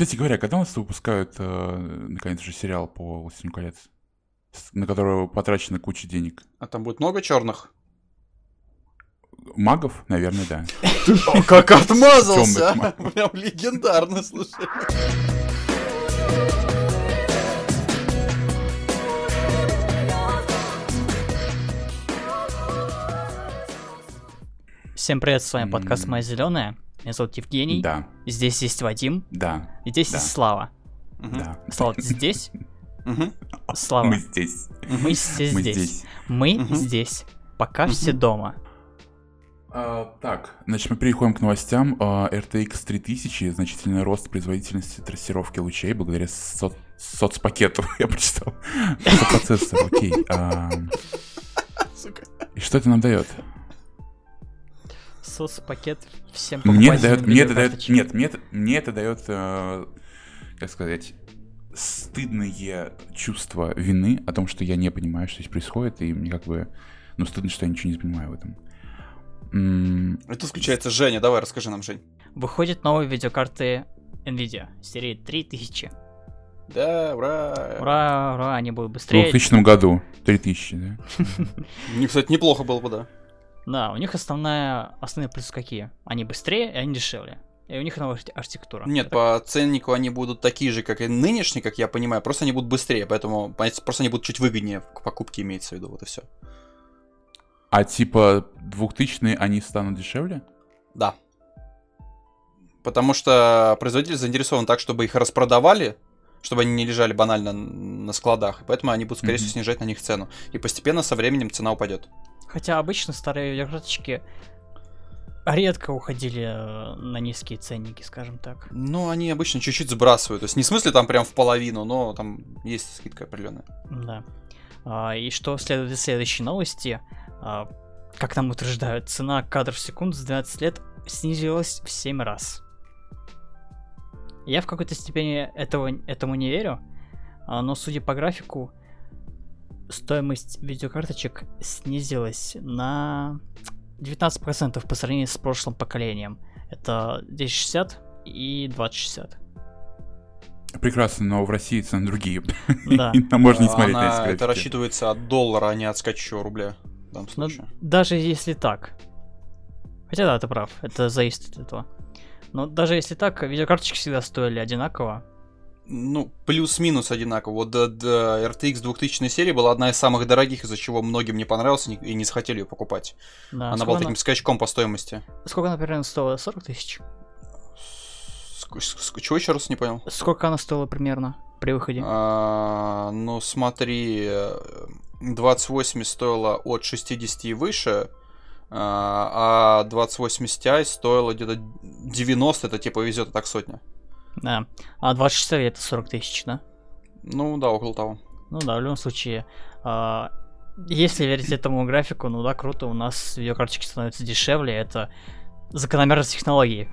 Кстати говоря, когда у нас выпускают, э, наконец же, сериал по «Властелину колец», на которого потрачена куча денег? А там будет много черных? Магов, наверное, да. Как отмазался! Прям легендарно, слушай. Всем привет, с вами подкаст «Моя зеленая». Меня зовут Евгений. Да, Здесь есть Вадим. да, И здесь Да. есть Слава. Да. Слава, ты здесь? Слава, Мы здесь. мы все Мы здесь. Мы здесь. Пока все дома. А, так, значит, мы переходим к новостям. А, RTX 3000, значительный рост производительности трассировки лучей благодаря со- соцпакету, я прочитал. Процессор, окей. А, Сука. И что это нам дает? Соцпакет всем Мне это дает, мне это дает, нет, мне это, мне это дает, э, как сказать, стыдное чувство вины о том, что я не понимаю, что здесь происходит, и мне как бы, ну, стыдно, что я ничего не понимаю в этом. М, тут включается Женя. Давай, расскажи нам, Жень. Выходят новые видеокарты NVIDIA серии 3000. Да, ура! Ура, ура, они будут В быстрее. 2000 году 3000, да? Мне, кстати, неплохо было бы, да. Да, у них основная, основные плюсы какие? Они быстрее и они дешевле. И у них новая архи- архитектура. Нет, Это- по ценнику они будут такие же, как и нынешние, как я понимаю, просто они будут быстрее, поэтому просто они будут чуть выгоднее к покупке имеется в виду, вот и все. А типа 2000 они станут дешевле? Да. Потому что производитель заинтересован так, чтобы их распродавали, чтобы они не лежали банально на складах, и поэтому они будут, скорее всего, Мгм. снижать на них цену. И постепенно со временем цена упадет. Хотя обычно старые видеокарточки редко уходили э, на низкие ценники, скажем так. Ну, они обычно чуть-чуть сбрасывают. То есть не в смысле там прям в половину, но там есть скидка определенная. Да. А, и что следует из следующей новости? А, как нам утверждают, цена кадров в секунду за 12 лет снизилась в 7 раз. Я в какой-то степени этого, этому не верю, а, но судя по графику, стоимость видеокарточек снизилась на 19% по сравнению с прошлым поколением. Это 1060 и 2060. Прекрасно, но в России цены другие. Да. Там можно не А, смотреть на она- эти Это рассчитывается от доллара, а не от скачущего рубля. В данном Ну, случае. даже если так. Хотя да, ты прав, это зависит от этого. Но даже если так, видеокарточки всегда стоили одинаково. Ну, плюс-минус одинаково. Вот да, да, RTX 2000 серии была одна из самых дорогих, из-за чего многим не понравилась и не- захотели ее покупать. Да, она была таким скачком по стоимости. сколько она примерно стоила? 40 тысяч? Чего еще раз не понял? Сколько она стоила примерно при выходе? А, ну, смотри, э, 2080 стоила от 60 и выше, а а 2080 Ti стоила где-то 90, это типа везет, а так сотня. Да. А 26 это 40 тысяч, да? Ну да, около того. Ну да, в любом случае. а, если верить этому графику, ну да, круто, у нас видеокарточки становятся дешевле, это закономерность технологии.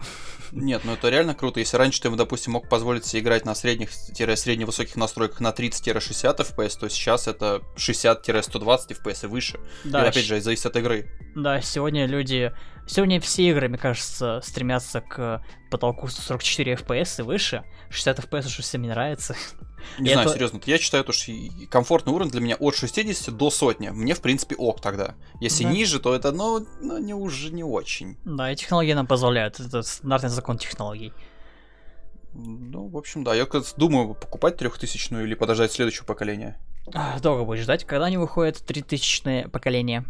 Нет, ну это реально круто. Если раньше ты, допустим, мог позволить себе играть на средних-средне-высоких настройках на 30-60 FPS, то сейчас это 60-120 FPS и выше. Да, и опять же, зависит от игры. Да, сегодня люди... Сегодня все игры, мне кажется, стремятся к потолку 144 FPS и выше. 60 FPS уже всем не нравится. Не И знаю, это- серьезно, я считаю, то, что комфортный уровень для меня от 60 до сотни. Мне, в принципе, ок тогда. Если Да. ниже, то это, ну, ну, не уже не очень. Да, и технологии нам позволяют. Это стандартный закон технологий. Ну, в общем, да. Я думаю, покупать трехтысячную или подождать следующего поколения. Долго будешь ждать, когда они выходят 3000 поколение.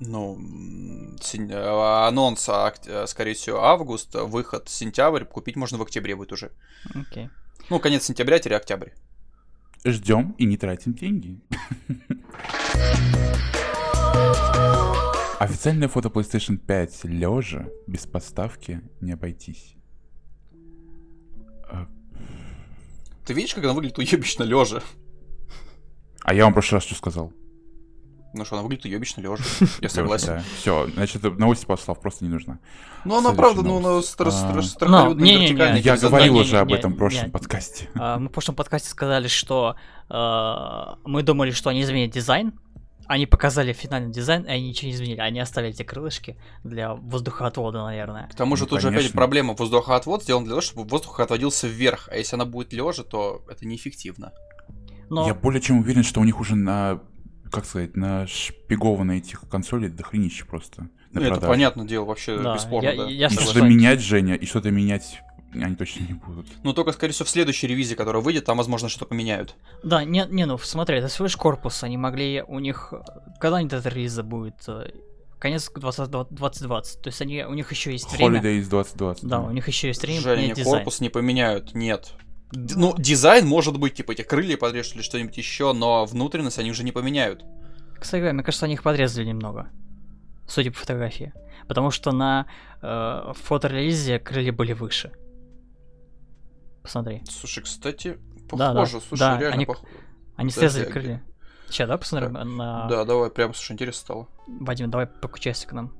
Ну, э, анонс, а, э, скорее всего, август, выход сентябрь, купить можно в октябре будет уже. Окей. Ну, конец сентября-октябрь. Ждем и не тратим деньги. Официальное фото PlayStation 5 лежа без подставки не обойтись. А, Ты видишь, как она выглядит уебищно лежа? А я вам в прошлый раз что сказал? Ну что, она выглядит уебищно лежа. Я согласен. Все, значит, новости послав просто не нужно. Ну, она правда, ну, она новость. стра- стра- страхолюдная, Я говорил уже об этом в прошлом подкасте. А, Мы в прошлом подкасте сказали, что а, мы думали, что они изменят дизайн они показали финальный дизайн, и они ничего не изменили. Они оставили эти крылышки для воздухоотвода, наверное. К тому же Ну, тут же опять конечно. проблема. Воздухоотвод сделан для того, чтобы воздух отводился вверх. А если она будет лежа, то это неэффективно. Но Я более чем уверен, что у них уже на, как сказать, на шпигованные этих консолей дохренище просто. На Ну, это понятное дело, вообще Да, бесспорно, я- да. я И согласен. что-то менять, Женя, и что-то менять они точно не будут. Но только, скорее всего, в следующей ревизии, которая выйдет, там, возможно, что-то поменяют. Да, не, не, ну смотри, это всего лишь корпус. Они могли у них. Когда они эта релиза будет? Конец 20, 2020. То есть они, у них еще есть время. Holidays 2020. Да, у них еще есть время Женя, менять дизайн. корпус не поменяют, нет. Д- Ну, дизайн может быть, типа, эти крылья подрежут или что-нибудь еще, но внутренность они уже не поменяют. Кстати говоря, мне кажется, они их подрезали немного. Судя по фотографии. Потому что на э, фоторелизе крылья были выше. Посмотри. Слушай, кстати, Да, да, похоже, слушай, да, реально они- похоже. Они срезали а крылья. Сейчас, да, посмотрим на... Да, давай, прям, слушай, интересно стало. Вадим, давай покучайся к нам.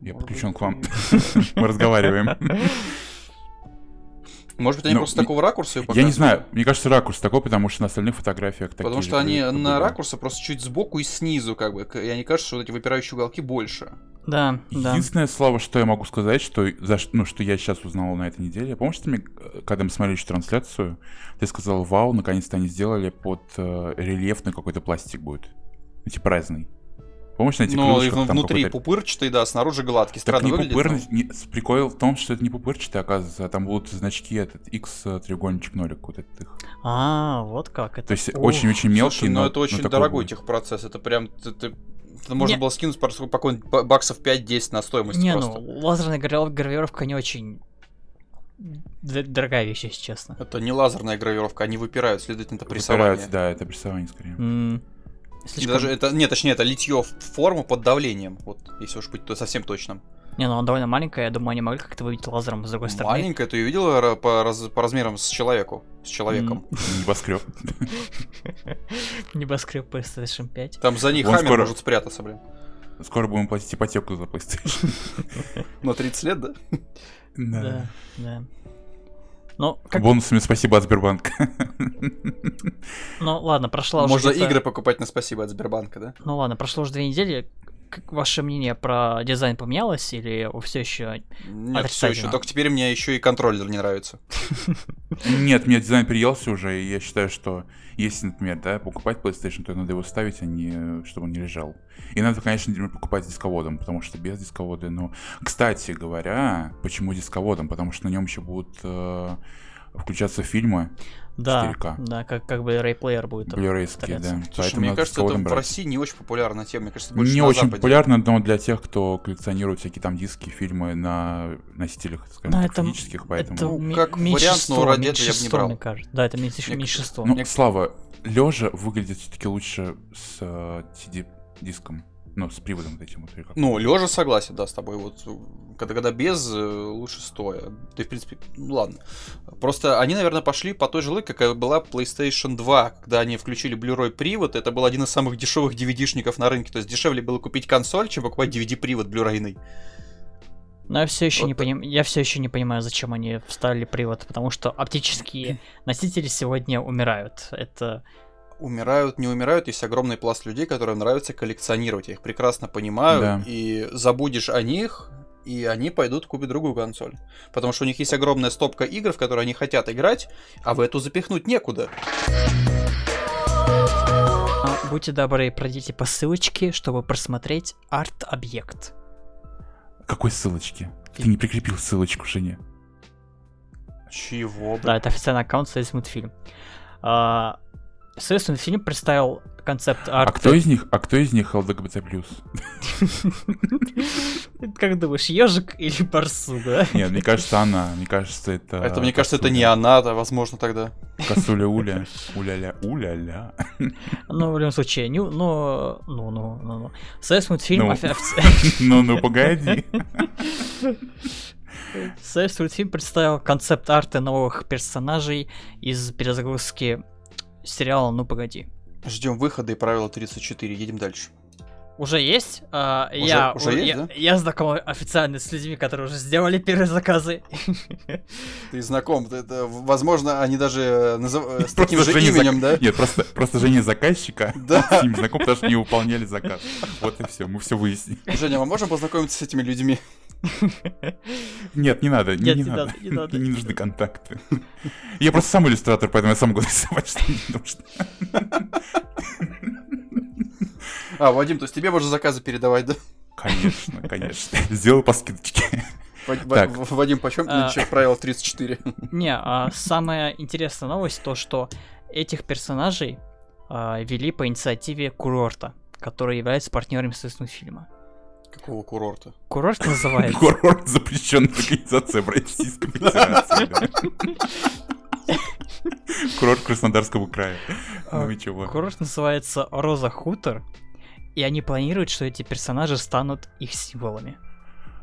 Я подключен к вам. Мы разговариваем. Может быть, они Ну, просто и- такого ракурса её Я не показывают? знаю, мне кажется, ракурс такой, потому что на остальных фотографиях такие Потому что они на бы, да. ракурсе просто чуть сбоку и снизу, как бы. И они кажется, что вот эти выпирающие уголки больше. Да, да. Единственное, Слава, что я могу сказать, что, за, ну, что я сейчас узнал на этой неделе. Помнишь, ты мне, э, когда мы смотрели еще трансляцию, ты сказал, вау, наконец-то они сделали под э, рельефный какой-то пластик будет. Типа разный. Помнишь, на этих Ну, и крылышках там внутри пупырчатый, да, снаружи гладкий. Так Странно не выглядит. но- не- прикол в том, что это не пупырчатый, оказывается, а там будут значки этот X э, треугольничек нолик вот этот их. А, вот как это. То есть очень-очень мелкий, Слушай, ну но это очень но такой дорогой техпроцесс. Это прям... ты- ты- это можно Не- было скинуть по, какой-нибудь ба- баксов 5-10 на стоимость Не, просто. ну, лазерная гравировка, гравировка не очень дорогая вещь, если честно. Это не лазерная гравировка, они выпирают, следовательно, это прессование. Выпираются, да, это прессование скорее. И Слишком... Даже это, нет, точнее, это литье в форму под давлением. Вот, если уж быть то совсем точным. Не, ну она довольно маленькая, я думаю, они могли как-то выбить лазером с другой стороны. Маленькая, ты ее видела по, раз- по размерам с человеку? С человеком. Небоскреб. Небоскреб PlayStation 5. Там за них хаммер скоро- может спрятаться, блин. Скоро будем платить ипотеку за PlayStation. На 30 лет, да? Да, да. Ну, как... Бонусами спасибо от Сбербанка. ну ладно, прошла уже Можно игры покупать на спасибо от Сбербанка, да? Ну ладно, прошло уже две недели. Как ваше мнение про дизайн поменялось или все еще... Нет, все еще. Только теперь мне еще и контроллер не нравится. Нет, мне дизайн приелся уже, и я считаю, что если, например, да, покупать PlayStation, то надо его ставить, а не чтобы он не лежал. И надо, конечно, покупать с дисководом, потому что без дисковода, ну... Кстати говоря, почему дисководом? Потому что на нем еще будут э, включаться фильмы Да, 4К. да, как, как бы рейплеер будет. блюрейские, да. Слушай, Поэтому мне кажется, это дисководом в брать. России не очень популярная тема. Мне кажется, больше Не на очень Западе. популярно, но для тех, кто коллекционирует всякие там диски, фильмы на носителях, скажем Ну, так, это- физических, поэтому... Это Ну, ми- как вариант, но ради этого я бы не брал. мне кажется. Да, это меньш- Мне- меньшинство. Ну, Мне- Слава, лежа выглядит все-таки лучше с э, CD-диском. Ну, с приводом вот этим вот. как. Ну, лежа согласен, да, с тобой. Вот когда, когда без, э, лучше стоя. И, в принципе, ну ладно. Просто они, наверное, пошли по той же логике, какая была PlayStation 2, когда они включили Blu-ray привод. Это был один из самых дешевых DVD-шников на рынке. То есть дешевле было купить консоль, чем покупать DVD-привод Blu-rayный. Но я все еще Вот не поним... я все еще не понимаю, зачем они вставили привод, потому что оптические носители сегодня умирают. Это Умирают, не умирают, есть огромный пласт людей, которым нравится коллекционировать. Я их прекрасно понимаю. Да. И забудешь о них, и они пойдут купить другую консоль. Потому что у них есть огромная стопка игр, в которые они хотят играть, а в эту запихнуть некуда. а, будьте добры, пройдите по ссылочке, чтобы просмотреть арт-объект. Какой ссылочки? Ты не прикрепил ссылочку, Женя. Чего? Да, это официальный аккаунт Союз мультфильм. А, Союз мультфильм представил концепт А арт. кто из них, а кто из них ЛГБТ+. Как думаешь, ежик или барсук, да? Нет, мне кажется, она. Мне кажется, это... Это, мне кажется, это не она, да, возможно, тогда. Косуля Уля. Уля-ля, уля-ля. Ну, в любом случае, ну, ну, ну, ну, ну. Союз мультфильм Ну. Ну-ну, погоди. Союз мультфильм представил концепт арты новых персонажей из перезагрузки сериала «Ну, погоди». Ждем выхода и правила 34, едем дальше. Уже есть? А, Уже- я, уже у- есть, я, да? я знаком официально с людьми, которые уже сделали первые заказы. Ты знаком, это, возможно, они даже э, назыв- э, с Просто таким же Женя именем, зак- да? Нет, просто, просто Женя заказчика Да. с ним знаком, потому что не выполняли заказ. Вот и все, мы все выяснили. Женя, мы можем познакомиться с этими людьми? Нет, не надо, не, Нет, не не надо. надо, не надо. Не нужны контакты. Я просто сам иллюстратор, поэтому я сам могу рисовать, что мне нужно. А, Вадим, то есть тебе можно заказы передавать, да? Конечно, конечно. Сделал по скидочке. Вадим, почем А. нынче правило 34? Не, а самая интересная новость то, что этих персонажей а, вели по инициативе курорта, который является партнером естественного фильма. Какого курорта? Курорт называется... Курорт запрещенная организация в Российской Федерации. Курорт Краснодарского края. Ну и чего? Курорт называется Роза Хутор, и они планируют, что эти персонажи станут их символами.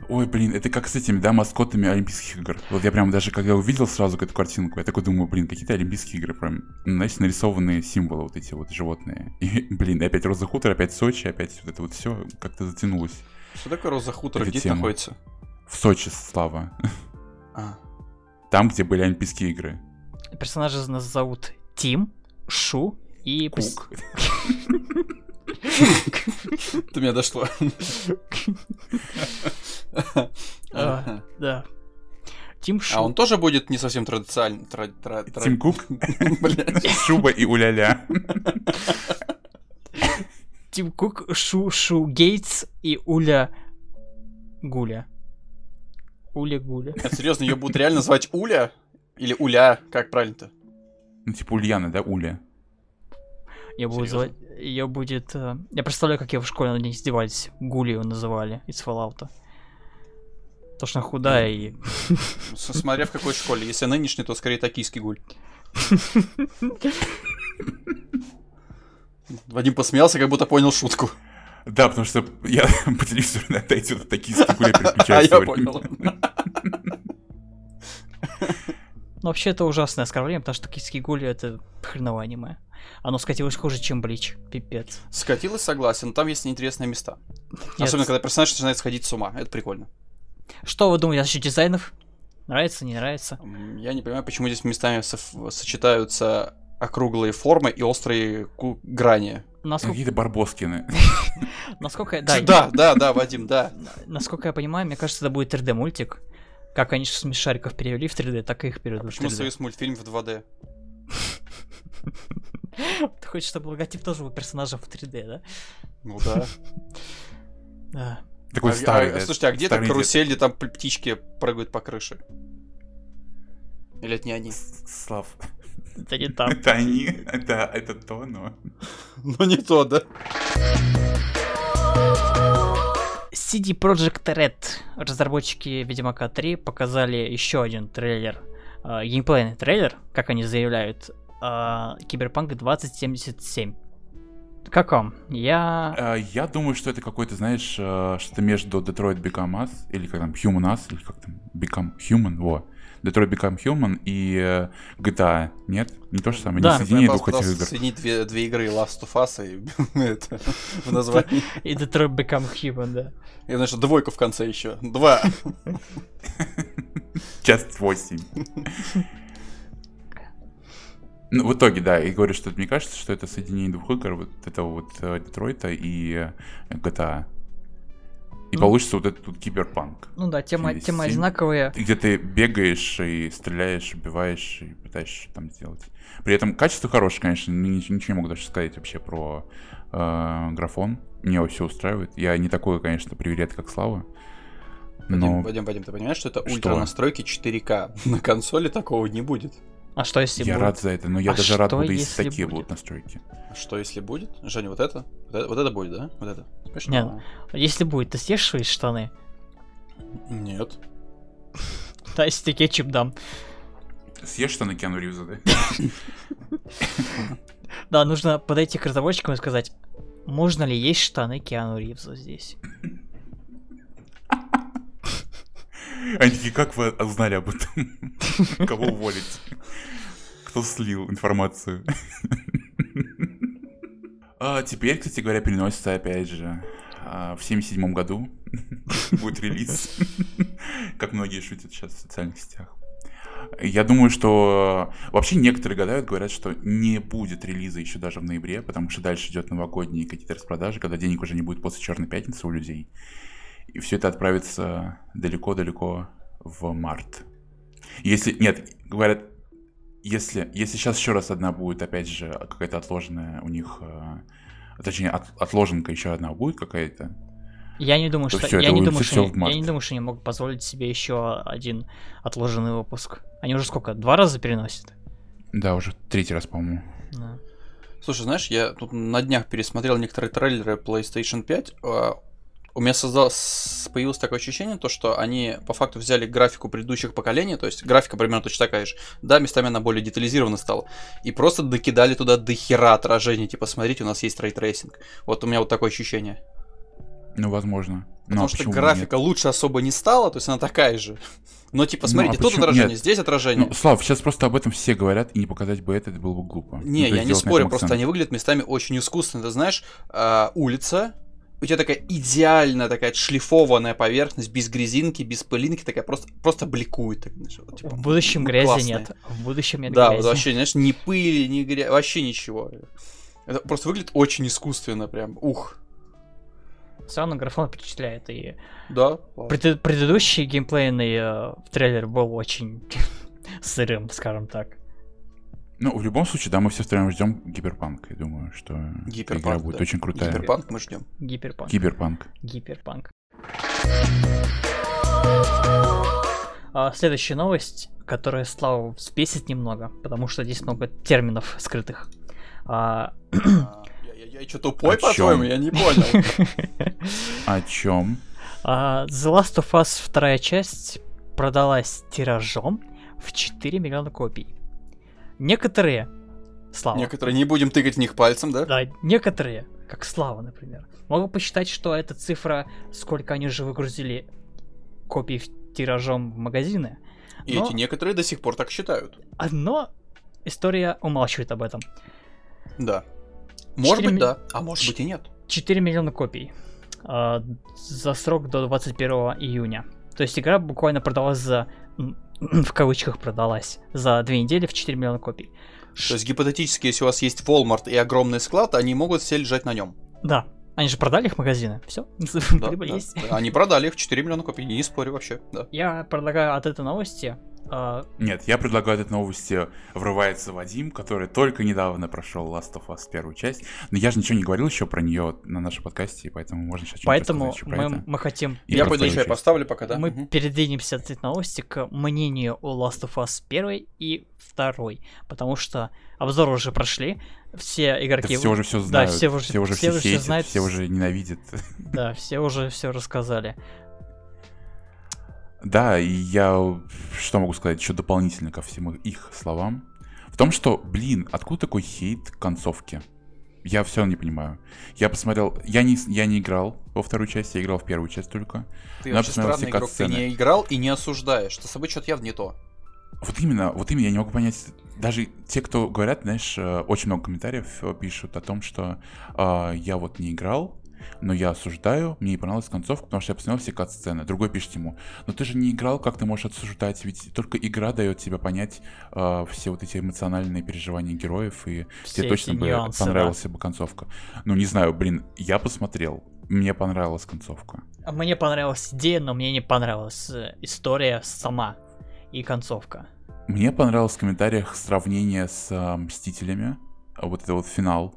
Ой, блин, это как с этими, да, маскотами Олимпийских игр. Вот я прям даже, когда увидел сразу эту картинку, я такой думаю, блин, какие-то Олимпийские игры, прям, знаете, нарисованные символы вот эти вот животные. И, блин, опять Роза Хутор, опять Сочи, опять вот это вот все как-то затянулось. Что такое Роза Хутор? Где тема. находится? В Сочи, Слава. А, Там, где были Олимпийские игры. Персонажи нас зовут Тим, Шу и... Кук. До меня дошло. А, да. Тим Шу. А он тоже будет не совсем традиционный. тра- тра- тра- Тим Кук, Блядь. Шуба и Уляля. Тим Кук, Шу Шу Гейтс и Уля Гуля. Уля Гуля. А серьезно, ее будут реально звать Уля? Или Уля? Как правильно-то? Ну, типа Ульяна, да, Уля. Я буду звать... Ее будет... э, Я представляю, как ее в школе над ней издевались. Гули ее называли из Fallout. То, что она худая и... С- Смотря в какой школе. Если нынешний, то скорее токийский гуль. Вадим посмеялся, как будто понял шутку. Да, потому что я по телевизору иногда эти вот такие стикули А переключаю я понял. Но вообще это ужасное оскорбление, потому что токийские гули это хреновое аниме. Оно скатилось хуже, чем Блич. Пипец. Скатилась, согласен, но там есть интересные места. Нет. Особенно, когда персонаж начинает сходить с ума. Это прикольно. Что вы думаете насчет дизайнов? Нравится, не нравится? Я не понимаю, почему здесь местами сочетаются округлые формы и острые ку- грани. Насколько, Какие-то барбоскины. насколько, да, Да, да, да, Вадим, да. насколько я понимаю, мне кажется, это будет 3D мультик. Как они смешариков перевели в 3D, так и их переведут в Почему 3D. союз мультфильм в 2D? Ты хочешь, чтобы логотип тоже был персонажем в 3D, да? Ну да. Да. Такой А- старый, а, да, Слушайте, а где-то старый дед. карусель, где там птички прыгают по крыше? Или это не они? Слав. Это не там. Это они, это, это то, но... Ну не то, да? CD Projekt Red, разработчики Ведьмака 3, показали еще один трейлер, э, геймплейный трейлер, как они заявляют, э, Киберпанк 2077. Как вам? Я... А, Я думаю, что это какой-то, знаешь, э, что-то между Detroit Become Us, или как там, Human Us, или как там, Become Human, во. Detroit Become Human и э, GTA, нет? Не то же самое, Да. не соединение Я двух этих игр. соединить две, две игры Last of Us и это, в названии. И Detroit Become Human, да. И, значит, двойку в конце еще. Два. Часть 8. Ну, в итоге, да, и говорю, что мне кажется, что это соединение двух игр, вот этого вот э, Детройта и э, GTA. И Ну. получится вот этот вот киберпанк. Ну да, тема, тема одинаковая. Где ты бегаешь и стреляешь, убиваешь и пытаешься там сделать. При этом качество хорошее, конечно, ни- ничего не могу даже сказать вообще про э, графон. Мне все устраивает. Я не такой, конечно, приверед, как Слава. Вадим, Но Вадим, Вадим, ты понимаешь, что это Что? ультра настройки 4К? На консоли такого не будет. А что если я будет? рад за это, но я А даже рад что, буду, если такие будет? будут настройки. А Что если будет? Женя, вот это? Вот это, вот это будет, да? Вот это? Смешно. Нет. Если будет, ты съешь свои штаны? Нет. Да, если тебе кетчуп дам. Съешь на Киану Ривза, да? Да, нужно подойти к разработчикам и сказать, можно ли есть штаны Киану Ривза здесь? Они такие, как вы узнали об этом? Кого уволить? Кто слил информацию? А теперь, кстати говоря, переносится опять же а, в 77 году будет релиз, как многие шутят сейчас в социальных сетях. Я думаю, что вообще некоторые гадают, говорят, что не будет релиза еще даже в ноябре, потому что дальше идет новогодние какие-то распродажи, когда денег уже не будет после Черной пятницы у людей. И все это отправится далеко-далеко в март. Если, нет, говорят, если, если сейчас еще раз одна будет, опять же, какая-то отложенная у них, э, точнее, от, отложенка еще одна будет какая-то, Я не думаю, То что я это не думаю, что они, я не думаю, что они могут позволить себе еще один отложенный выпуск. Они уже сколько? Два раза переносят? да, уже третий раз, по-моему. Да. Слушай, знаешь, я тут на днях пересмотрел некоторые трейлеры PlayStation 5. У меня создалось, появилось такое ощущение, то, что они по факту взяли графику предыдущих поколений, то есть графика примерно точно такая же. Да, местами она более детализирована стала. И просто докидали туда до хера отражений. Типа, смотрите, у нас есть ray tracing. Вот у меня вот такое ощущение. Ну, возможно. Потому Но что графика лучше особо не стала, то есть она такая же. Но типа, Ну, смотрите, а тут отражение, нет. здесь нет? отражение. Ну, Слав, сейчас просто об этом все говорят, и не показать бы это, это было бы глупо. Ну, Не, есть я не спорю, просто акцент. они выглядят местами очень искусственно. Ты знаешь, а, улица, у тебя такая идеальная такая шлифованная поверхность, без грязинки, без пылинки, такая просто, просто бликует. так, знаешь, вот, типа, В будущем ну, грязи классная. нет. В будущем нет Да, грязи. вот вообще, знаешь, ни пыли, ни грязи, вообще ничего. Это просто выглядит очень искусственно, прям. Ух. Все равно графон впечатляет. И Да. пред- предыдущий геймплейный э, трейлер был очень сырым, скажем так. Ну, в любом случае, да, мы все втроем ждем Гиперпанк. Я думаю, что Гиперпанк, игра будет да. очень крутая. Гиперпанк мы ждем. Гиперпанк. Киберпанк. Гиперпанк. А, следующая новость, которая Славу взбесит немного, потому что здесь много терминов скрытых. А, Я, я, я что, тупой, по-твоему? Я не понял. О чем? а, The Last of Us вторая часть продалась тиражом в 4 миллиона копий. Некоторые, Слава, Некоторые не будем тыкать в них пальцем, да? Да, некоторые, как Слава, например, могут посчитать, что эта цифра, сколько они же выгрузили копий тиражом в магазины. И Но- эти некоторые до сих пор так считают. Но история умалчивает об этом. Да. Может быть, ми- да. А может быть и нет. 4 миллиона копий а, за срок до 21 июня. То есть игра буквально продалась за... в кавычках продалась за две недели в 4 миллиона копий. То есть гипотетически, если у вас есть Walmart и огромный склад, они могут все лежать на нем. Да, они же продали их магазины. Все, Да, да. есть. Они продали их 4 миллиона копий, не спорю вообще, да. Я предлагаю от этой новости а, Нет, я предлагаю от этой новости врывается Вадим, который только недавно прошел Last of Us первую часть. Но я же ничего не говорил еще про нее на нашем подкасте, и поэтому можно сейчас Поэтому еще мы, это. мы хотим... И Я пойду часть. поставлю пока, да? Мы Мгм. передвинемся от этой новости к мнению о Last of Us 1 и 2, потому что обзоры уже прошли, все Да игроки... все уже все Да, знают, все уже- все уже все все уже хейтят, знают. все уже ненавидят. Да, все уже все рассказали. Да, и я что могу сказать еще дополнительно ко всем их словам? В том, что, блин, откуда такой хейт к концовке? Я все не понимаю. Я посмотрел, я не, я не играл во вторую часть, я играл в первую часть только. Ты Надо вообще странный игрок, ты не играл и не осуждаешь. Что с собой что-то явно не то. Вот именно, вот именно, я не могу понять, даже те, кто говорят, знаешь, э, очень много комментариев э, пишут о том, что э, я вот не играл, но я осуждаю, мне не понравилась концовка, потому что я посмотрел все кат-сцены. Другой пишет ему, но ты же не играл, как ты можешь осуждать, ведь только игра дает тебе понять э, все вот эти эмоциональные переживания героев, и Все тебе точно эти бы нюансы, да. понравилась бы концовка. Ну, не знаю, блин, я посмотрел, мне понравилась концовка. Мне понравилась идея, но мне не понравилась э, история сама и концовка. Мне понравилось в комментариях сравнение с э, Мстителями, а вот это вот финал,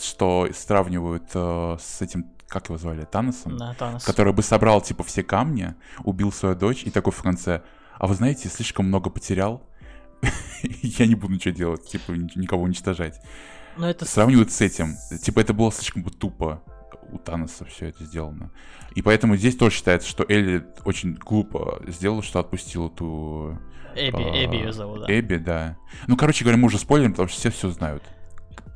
что сравнивают э, с этим, как его звали, Таносом, На Танос. который бы собрал типа все камни, убил свою дочь и такой в конце, а вы знаете, слишком много потерял, я не буду ничего делать, типа ни- никого уничтожать. Но это Сравнивают с этим, типа это было слишком тупо у Таноса все это сделано. И поэтому здесь тоже считается, что Элли очень глупо сделала, что отпустила ту Эбби, а, Эбби ее зовут, да. Эбби, да. Ну, короче говоря, мы уже спойлерим, потому что все все знают.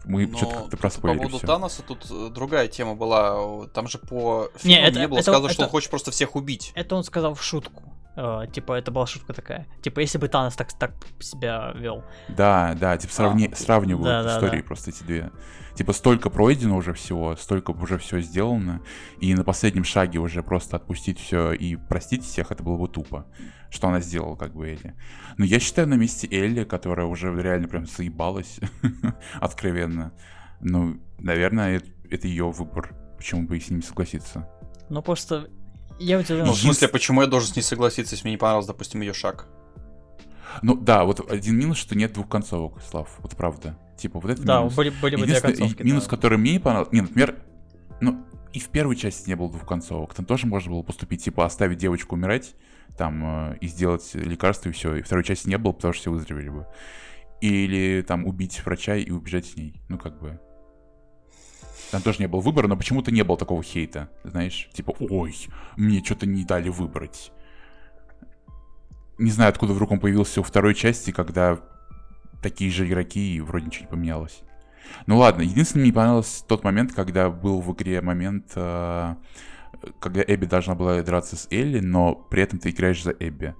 Мы Но что-то как-то тут проспойлили По поводу всё. Таноса тут э, другая тема была. Там же по Не, фильму это- не было это- сказано, что это- он хочет просто всех убить. Это он сказал в шутку. Э, типа, это была шутка такая. Типа, если бы Танос так, так себя вел. Да, да, типа сравни... А, сравнивают да, да, истории да. просто эти две. Типа столько пройдено уже всего, столько уже все сделано, и на последнем шаге уже просто отпустить все и простить всех, это было бы тупо. Что она сделала, как бы Элли. Но я считаю на месте Элли, которая уже реально прям заебалась, откровенно. Ну, наверное, это, это ее выбор. Почему бы и с ним согласиться? Но просто я удивлен. Ну, в смысле, почему я должен с ней согласиться, если мне не понравился, допустим, ее шаг? Ну да, вот один минус, что нет двух концовок, Слав, вот правда. Типа вот это да, минус. были, были бы две концовки. минус, да. который мне не понравился... Не, например, ну, и в первой части не было двух концовок. Там тоже можно было поступить, типа, оставить девочку умирать, там, э, и сделать лекарство, и все. И второй части не было, потому что все выздоровели бы. Или, там, убить врача и убежать с ней. Ну, как бы... Там тоже не было выбора, но почему-то не было такого хейта, знаешь? Типа, ой, мне что-то не дали выбрать. Не знаю, откуда вдруг он появился во второй части, когда такие же игроки, и вроде ничего не поменялось. Ну ладно, единственное, мне понравился тот момент, когда был в игре момент, э, когда Эбби должна была драться с Элли, но при этом ты играешь за Эбби.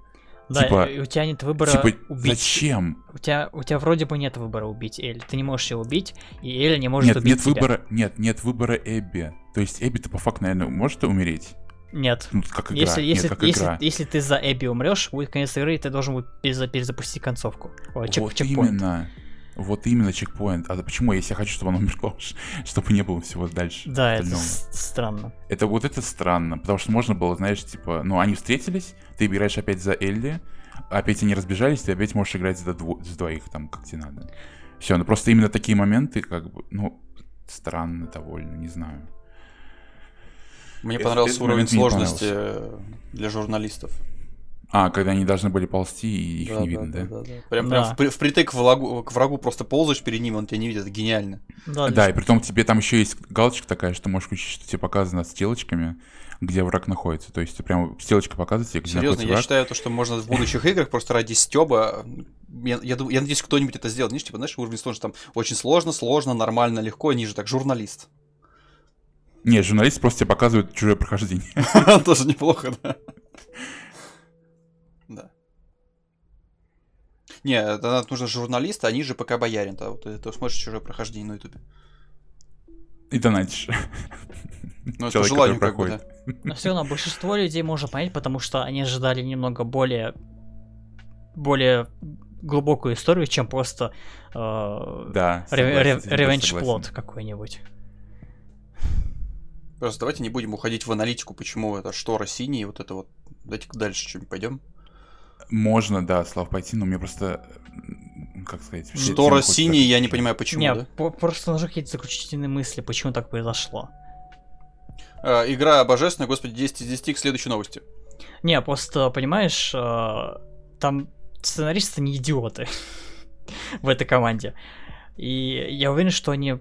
Да, типа- у тебя нет выбора типа, убить. зачем? У тебя, у тебя вроде бы нет выбора убить Элли. Ты не можешь ее убить, и Элли не может Нет, убить нет тебя. выбора, нет, нет выбора Эбби. То есть Эбби-то по факту, наверное, может умереть? Нет. Ну, как игра, Если, нет, если, как если, игра. если ты за Эбби умрешь, будет конец игры, и ты должен будет переза- перезапустить концовку. Ой, чек- вот чекпоинт. именно. Вот именно чекпоинт. А почему, если я хочу, чтобы оно умерло, чтобы не было всего дальше? Да, это остального? с- странно. Это вот это странно, потому что можно было, знаешь, типа, ну, они встретились, ты играешь опять за Элли, опять они разбежались, ты опять можешь играть за, дво- за двоих, там, как тебе надо. Все, ну просто именно такие моменты, как бы, ну, странно довольно, не знаю. Мне Это- понравился этот уровень сложности э, для журналистов. А, когда они должны были ползти, и их Да, не да, видно, да? да, да, да. Прям, Да. прям впри- впритык к врагу, к врагу просто ползаешь перед ним, он тебя не видит, это гениально. Да, Да, и при том тебе там еще есть галочка такая, что можешь включить, что тебе показано стрелочками, где враг находится. То есть ты прям стрелочка показывает тебе, где Серьезно, находится я враг. считаю то, что можно в будущих играх просто ради стеба. Я, я, я надеюсь, кто-нибудь это сделает. Знаешь, типа, знаешь, уровень сложности там очень сложно, сложно, нормально, легко, ниже так, журналист. Нет, журналист просто тебе показывает чужое прохождение. Тоже неплохо. Да. Не, это нужно журналист, а ниже пока боярин. Да, вот ты, смотришь чужое прохождение на ютубе. И донатишь. Ну, это бы, проходит. Но все равно большинство людей можно понять, потому что они ожидали немного более более глубокую историю, чем просто э, Да. ре- ре- согласен, с этим ревенж согласен. плот какой-нибудь. Просто давайте не будем уходить в аналитику, почему это штора синий, вот это вот. Давайте дальше что-нибудь пойдем. Можно, да, Слав, пойти, но мне просто, как сказать... Штора синий, я не понимаю, почему, не, да? по- просто нужны какие-то заключительные мысли, почему так произошло. А, игра божественная, господи, 10 из 10 к следующей новости. Не, просто, понимаешь, э, там сценаристы не идиоты в этой команде. И я уверен, что они...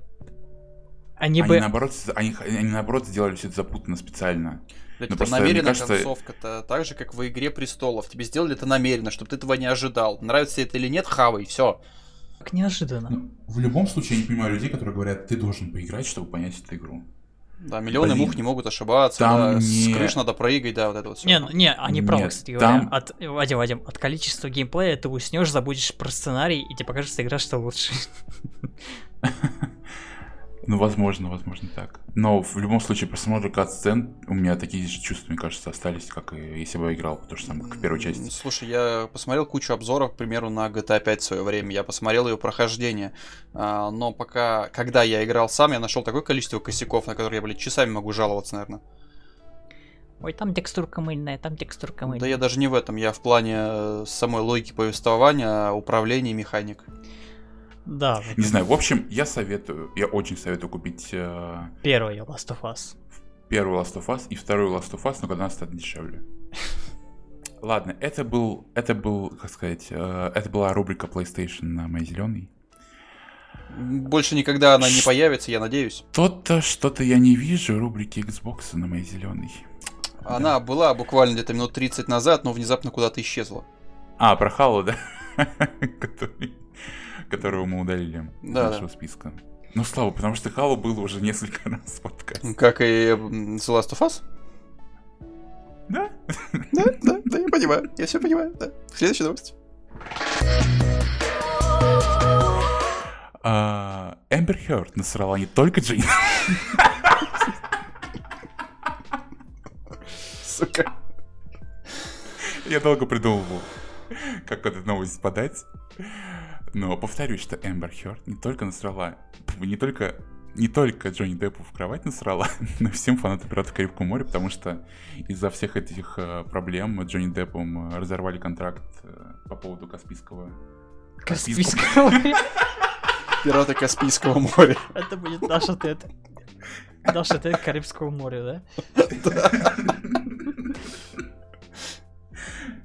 Они, Они бы... наоборот, они, они наоборот сделали все это запутанно специально. Блядь, Ну, это мне кажется- концовка-то, так же, как в «Игре престолов». Тебе сделали это намеренно, чтобы ты этого не ожидал. Нравится это или нет, хавай, все. Как неожиданно. Ну, в любом случае, я не понимаю людей, которые говорят, ты должен поиграть, чтобы понять эту игру. Да, миллионы Блин. мух не могут ошибаться, Там да, не- с крыш надо прыгать, да, вот это вот все. Не, ну, не, они правы, Нет, кстати там- говоря. От, Вадим, Вадим, от количества геймплея ты уснешь, забудешь про сценарий, и тебе покажется игра, что лучше. Ну, возможно, возможно так. Но в любом случае, просмотр кат-сцен, у меня такие же чувства, мне кажется, остались, как и если бы я играл, то же самое, как в первой части. Слушай, я посмотрел кучу обзоров, к примеру, на GTA 5 в свое время. Я посмотрел ее прохождение. А, но пока, когда я играл сам, я нашел такое количество косяков, на которые я, блядь, часами могу жаловаться, наверное. Ой, там текстурка мыльная, там текстурка мыльная. Да я даже не в этом, я в плане э, самой логики повествования, управления и механик. Да, Не знаю, в общем, я советую, я очень советую купить э, первый Last of Us. первую Last of Us и вторую Last of Us, но когда она станет дешевле. Ладно, это был, это был, как сказать, э, это была рубрика PlayStation на моей зеленой. Больше никогда она не появится, я надеюсь. То-то, что-то я не вижу рубрики Xbox на моей зеленой. Она была буквально где-то минут 30 назад, но внезапно куда-то исчезла. А, про Халу, да? Который- Которого мы удалили Да, нашего списка. Ну, слава, потому что Хало было уже несколько раз в подкасте. Как и The Last of Us. Да? Да, да, да, я Понимаю, я все понимаю, да. Следующая новость. А, Эмбер Хёрд насрала не только Джейн. Сука. Я долго придумывал, как эту новость подать. Но повторюсь, что Эмбер Хёрд не только насрала, не только не только Джонни Деппу в кровать насрала, но и всем фанатам «Пиратов Карибского моря», потому что из-за всех этих э, проблем Джонни Деппом э, разорвали контракт э, по поводу Каспийского... Каспийского моря. Пираты Каспийского моря. Это будет наш ответ. Наш ответ к Карибскому морю, да?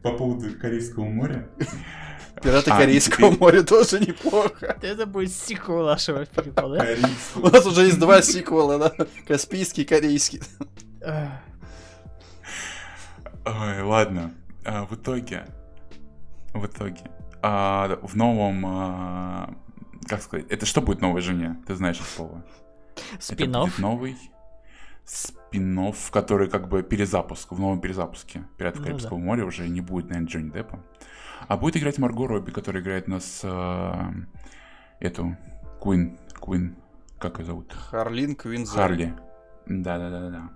По поводу Карибского моря. Пираты А, Корейского теперь- моря тоже неплохо. Это будет сиквел нашего фильма, да? У нас уже есть два сиквела, да? Каспийский и корейский. Ой, ладно. А, в итоге, в итоге, а, в новом, а, как сказать, это что будет новой жене? Ты знаешь это слово? Это будет новый спин который как бы перезапуск, в новом перезапуске «Пиратов Ну Карибского моря» уже не будет, наверное, Джонни Деппа. А будет играть Марго Робби, которая играет нас а, эту Куин, Куин, как ее зовут? Харлин Квинза. Харли. Да-да-да-да.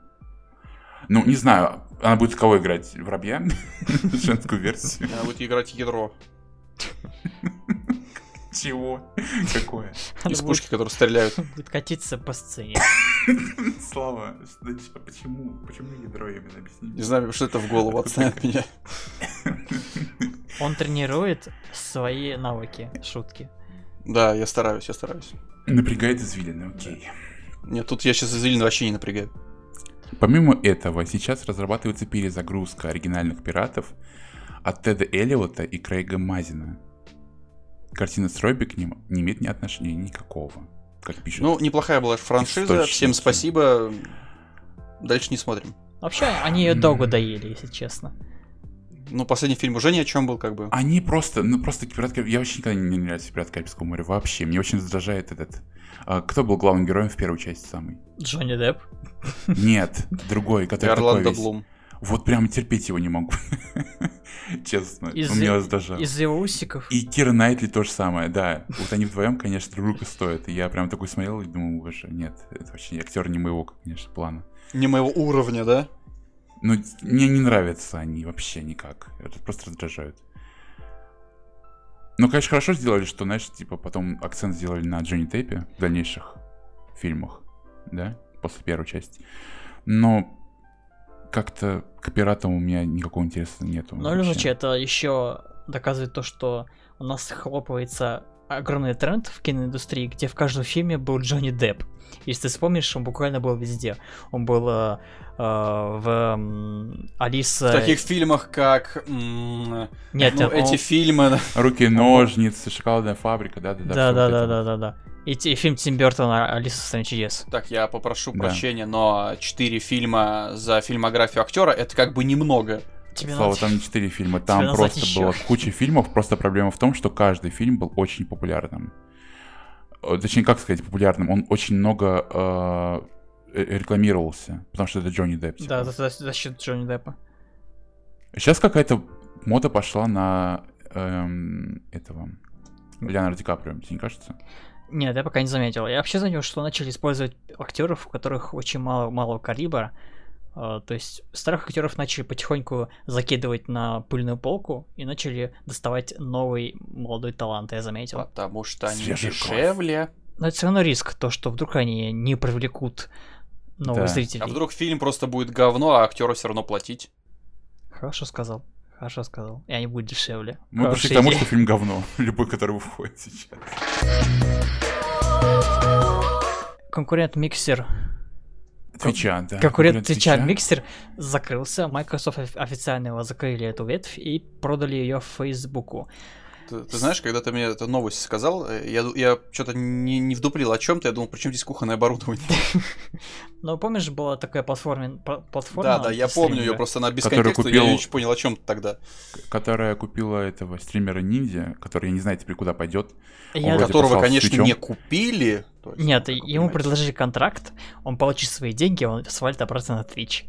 Ну, не знаю, она будет кого играть? Воробья? Женскую версию. Она будет играть ядро. Чего? Какое? Она Из будет- пушки, которые стреляют. Будет катиться по сцене. Слава, значит, почему, почему ядро именно объясни? Не знаю, что это в голову отстань от меня. Он тренирует свои навыки, шутки. Да, я стараюсь, я стараюсь. Напрягает извилины, окей. Нет, тут я сейчас извилин вообще не напрягаю. Помимо этого, сейчас разрабатывается перезагрузка оригинальных пиратов от Теда Эллиота и Крейга Мазина. Картина с Робби к ним не имеет ни отношения никакого, как пишут. Ну, неплохая была франшиза. Источники. Всем спасибо. Дальше не смотрим. Вообще, они ее долго доели, если честно. Ну, последний фильм уже ни о чем был, как бы. Они просто, ну просто пират Я вообще никогда не не нравился пират Карибского моря. Вообще. Мне очень раздражает этот. а, кто был главным героем в первой части самый? Джонни Депп. Нет, другой, который Орландо весь. Блум. Вот прям терпеть его не могу. Честно. Из- Он меня раздражал. Из его усиков. И Кира Найтли то же самое, да. Вот они вдвоем, конечно, друг друга стоят. И я прям такой смотрел и думал, боже, нет, это вообще актер не моего, конечно, плана. Не моего уровня, да? Ну, мне не нравятся они вообще никак. Это просто раздражают. Ну, конечно, хорошо сделали, что, знаешь, типа потом акцент сделали на Джонни Тейпе в дальнейших фильмах, да, после первой части. Но как-то к пиратам у меня никакого интереса нету. Ну, любом вообще. это еще доказывает то, что у нас хлопывается огромный тренд в киноиндустрии, где в каждом фильме был Джонни Депп. Если ты вспомнишь, он буквально был везде. Он был э, э, в м, Алиса... В таких фильмах, как... м, Нет, ну, он- эти фильмы... Руки, ножницы, шоколадная фабрика, да, да, да. Да, всё да, вот да, это да, вот. да, да. И, и фильм Тим Бертона Алиса в стране чудес. Так, я попрошу Да. прощения, но четыре фильма за фильмографию актера это как бы немного. Тебе Слава, надо- там не четыре фильма, Тебе там надо просто было куча фильмов, просто проблема в том, что каждый фильм был очень популярным. Э, Точнее, как сказать популярным, он очень много э, э, рекламировался, потому что это Джонни Депп. типа. Да, за, за- за счет Джонни Деппа. Сейчас какая-то мода пошла на эм, этого Леонардо Ди Каприо, тебе не кажется? Нет, я пока не заметил. Я вообще заметил, что начали использовать актеров, у которых очень мало малого калибра. А, то есть старых актеров начали потихоньку закидывать на пыльную полку и начали доставать новый молодой талант, я заметил. Потому что они кровь. дешевле. Но это все равно риск, то, что вдруг они не привлекут новых Да. зрителей. А вдруг фильм просто будет говно, а актеру все равно платить? Хорошо сказал. Хорошо сказал. И они будут дешевле. Мы пришли к Хорошая тому, идея. что фильм говно, любой, который выходит сейчас. Конкурент Миксер Твича, да. Конкурент Твича. Миксер закрылся, Microsoft офи- официально его закрыли эту ветвь и продали ее Фейсбуку. Ты, ты знаешь, когда ты мне эту новость сказал, э, я, я что-то не, не вдуплил о чем-то, я думал, при чем здесь кухонное оборудование? Но помнишь, была такая платформа, пла- платформа Да, да, я помню ее, просто она без контекста, я купил- не очень понял, о чем тогда. Которая купила этого стримера Ниндзя, который, я не знаю теперь, куда пойдет. Которого, конечно, не купили. Нет, ну, ему предложили контракт, он получит свои деньги, он свалит обратно на Twitch.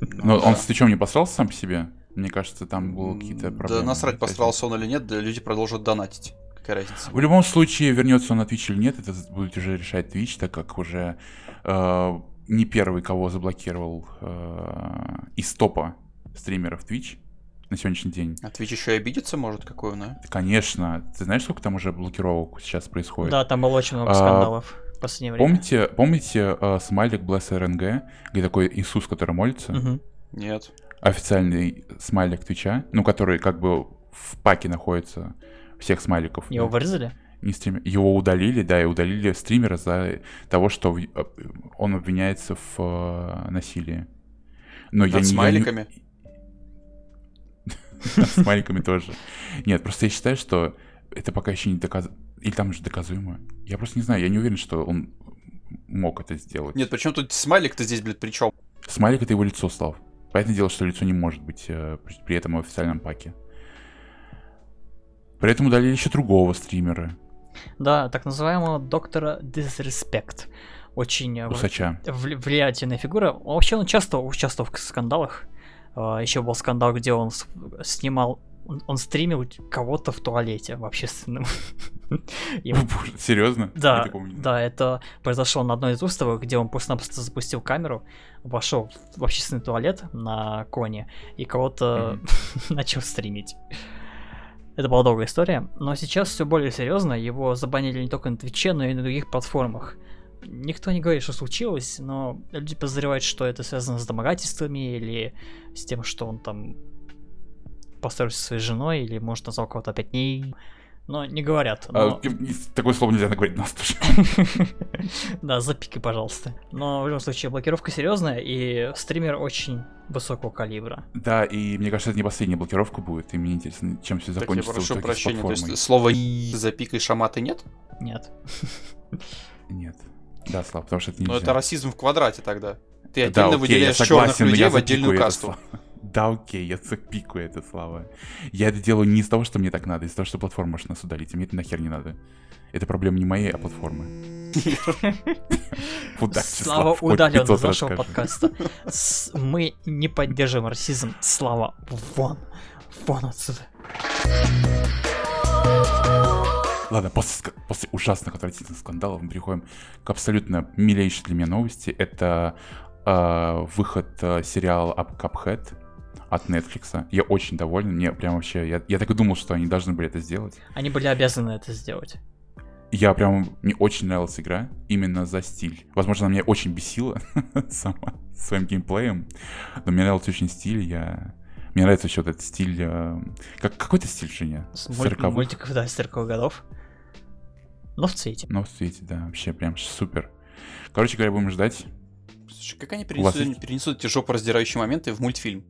Ну Но да. он с Твичом не посрался сам по себе? Мне кажется, там было какие-то Да проблемы. насрать, с этим. постарался он или нет, да люди продолжат донатить. Какая разница? В любом случае, вернется он на Twitch или нет, это будет уже решать Twitch, так как уже э, не первый, кого заблокировал э, из топа стримеров Twitch на сегодняшний день. А Twitch еще и обидеться может, какой он, а? Конечно, ты знаешь, сколько там уже блокировок сейчас происходит? Да, там было очень много А, скандалов в последнее время. Помните, помните э, смайлик Bless RNG, где такой Иисус, который молится? Мгм. Нет. Официальный смайлик Твича, ну, который как бы в паке находится всех смайликов. Его да. вырезали? не стример. Его удалили, да, и удалили стримера за того, что в- э, он обвиняется в э, насилии. Но я Над не- я не- смайликами? С смайликами тоже. Нет, просто я считаю, что это пока еще не доказано. Или там уже доказуемо. Я просто не знаю, я не уверен, что он мог это сделать. Нет, причем тут смайлик-то здесь, блядь, при чем? Смайлик это его лицо, Слав. Понятное дело, что лицо не может быть э, при, этом в официальном паке. При этом удалили еще другого стримера, Да, так называемого доктора Disrespect. Очень э, в- усача. вли- влиятельная фигура. Вообще он часто участвовал в скандалах. Еще был скандал, где он снимал, он, он стримил кого-то в туалете в общественном. Серьезно? Да, да, это произошло на одной из выставок, где он просто-напросто запустил камеру, вошел в общественный туалет на коне и кого-то начал стримить. Это была долгая история, но сейчас все более серьезно. Его забанили не только на Твиче, но и на других платформах. Никто не говорит, что случилось, но люди подозревают, что это связано с домогательствами или с тем, что он там поссорился со своей женой, или, может, назвал кого-то опять не... Но не говорят. А, но- и- такое слово нельзя говорить нас тоже. Да, запикай, пожалуйста. Но в любом случае, блокировка серьезная, и стример очень высокого калибра. Да, и мне кажется, это не последняя блокировка будет, и мне интересно, чем все Так я закончится прошу прощения, то есть слово «и» запикай шаматы нет? Нет. Нет. Да, Слав, потому что это Ну нельзя. это расизм в квадрате тогда. Ты отдельно выделяешь черных но людей в отдельную касту. Да, окей, я запикаю это, Слава. Я это делаю не из-за того, что мне так надо, а из-за того, что платформа может нас удалить, и мне это нахер не надо. Это проблема не моей, а платформы. Удачи, Слава удален 500 из нашего подкаста. Мы не поддерживаем расизм. Слава, вон. Вон отсюда. Ладно, после, после ужасных отвратительных скандалов мы переходим к абсолютно милейшей для меня новости. Это э, выход э, сериала Up Cuphead от Netflix. Я очень доволен. Мне прям вообще... Я, я так и думал, что они должны были это сделать. Они были обязаны это сделать. Я прям... Мне очень нравилась игра именно за стиль. Возможно, она меня очень бесила сама своим геймплеем, но мне нравился очень стиль. Я... Мне нравится еще вот этот стиль... э, как, какой-то стиль, Женя? С муль- 40-х? мультиков, да, с 40 годов. Но в цвете. Ну, в цвете, да, вообще прям супер. Короче говоря, будем ждать. Слушай, как они перенесут, перенесут эти жопораздирающие моменты в мультфильм?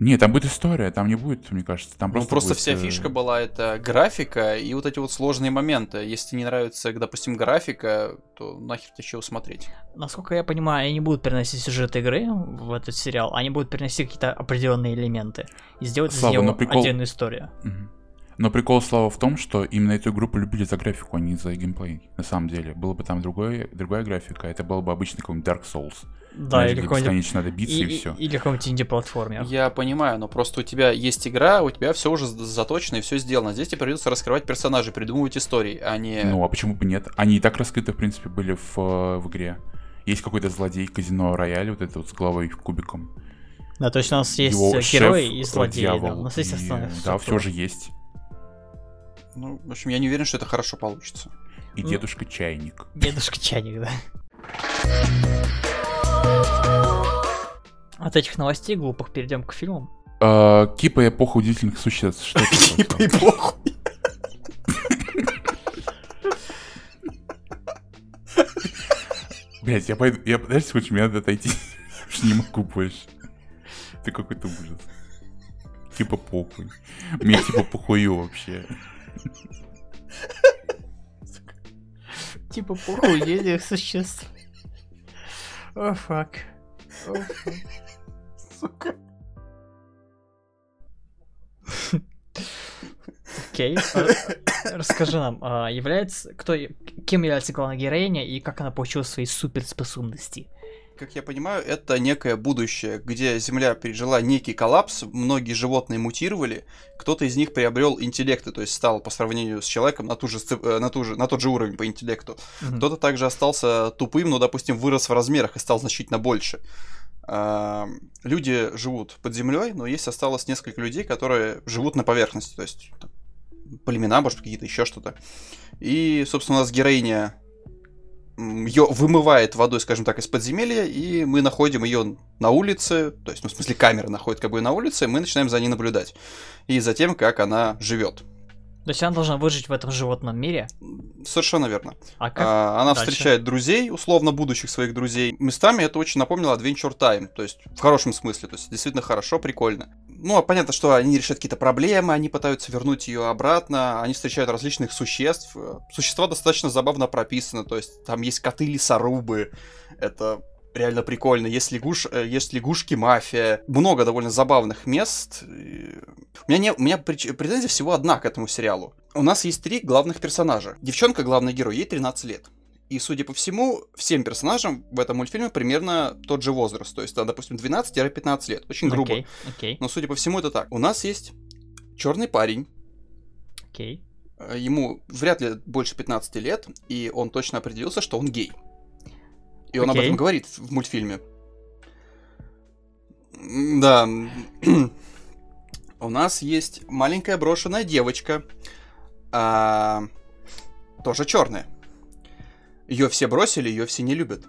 Не, там будет история, там не будет, мне кажется. Там Ну, просто, просто будет, вся э, фишка была это графика и вот эти вот сложные моменты. Если не нравится, допустим, графика, то нахер ты еще смотреть. Насколько я понимаю, они не будут переносить сюжет игры в этот сериал, они будут переносить какие-то определенные элементы и сделать из Слава, него но прикол- отдельную историю. мгм. Но прикол, Слава, в том, что именно эту игру полюбили за графику, а не за геймплей. На самом деле. Было бы там другой, другая графика, это был бы обычный какой-нибудь Dark Souls. Да, Знаешь, или какой-нибудь надо биться и, и- все. Или какой-нибудь инди-платформер. Я понимаю, но просто у тебя есть игра, у тебя все уже заточено и все сделано. Здесь тебе придется раскрывать персонажей, придумывать истории, а не... Ну, а почему бы нет? Они и так раскрыты, в принципе, были в, э, в игре. Есть какой-то злодей казино рояль, вот это вот с головой кубиком. Да, то есть у нас есть Его э, шеф, и злодеи, да, у нас есть и, Да, все же есть. Ну, в общем, я не уверен, что это хорошо получится. И Ну. дедушка чайник. Дедушка Чайник, да. От этих новостей глупых перейдем к фильмам. А, Кипа и эпоха удивительных существ. Что это такое? И похуй. Блять, я пойду. Я подожди секундочку, мне надо отойти. Что не могу больше. Это какой-то ужас. Типа похуй. Мне типа похую вообще. Типа похуй, существ. О, фак. О, фак. Сука. Окей. а, Расскажи нам, а, является, кто, кем является главная героиня и как она получила свои суперспособности? Как я понимаю, это некое будущее, где Земля пережила некий коллапс, многие животные мутировали, кто-то из них приобрел интеллекты, то есть стал по сравнению с человеком на, ту же, э, на, ту же, на тот же уровень по интеллекту. Мгм. Кто-то также остался тупым, но, допустим, вырос в размерах и стал значительно больше. Люди живут под землей, но есть осталось несколько людей, которые живут на поверхности, то есть племена, может, какие-то еще что-то. И, собственно, у нас героиня ее вымывает водой, скажем так, из подземелья, и мы находим ее на улице, то есть, ну, в смысле, камера находит как бы на улице, и мы начинаем за ней наблюдать. И за тем, как она живет. То есть она должна выжить в этом животном мире. Совершенно верно. А как? А, она дальше? встречает друзей, условно будущих своих друзей. Местами это очень напомнило Adventure Time, то есть в хорошем смысле, то есть действительно хорошо, прикольно. Ну, а понятно, что они решают какие-то проблемы, они пытаются вернуть ее обратно, они встречают различных существ. Существа достаточно забавно прописаны, то есть там есть коты-лесорубы, это реально прикольно. Есть, лягуш... э, есть лягушки-мафия. Много довольно забавных мест. И У меня, не... У меня претензия всего одна к этому сериалу. У нас есть три главных персонажа. Девчонка, главный герой, ей 13 лет. И, судя по всему, всем персонажам в этом мультфильме примерно тот же возраст. То есть, да, допустим, 12-15 лет. Очень грубо. Окей, окей, Но, судя по всему, это так. У нас есть черный парень. окей. э, Ему вряд ли больше 15 лет, и он точно определился, что он гей. И он об этом говорит в мультфильме. Да. У нас есть маленькая брошенная девочка. а, тоже черная. Ее все бросили, ее все не любят.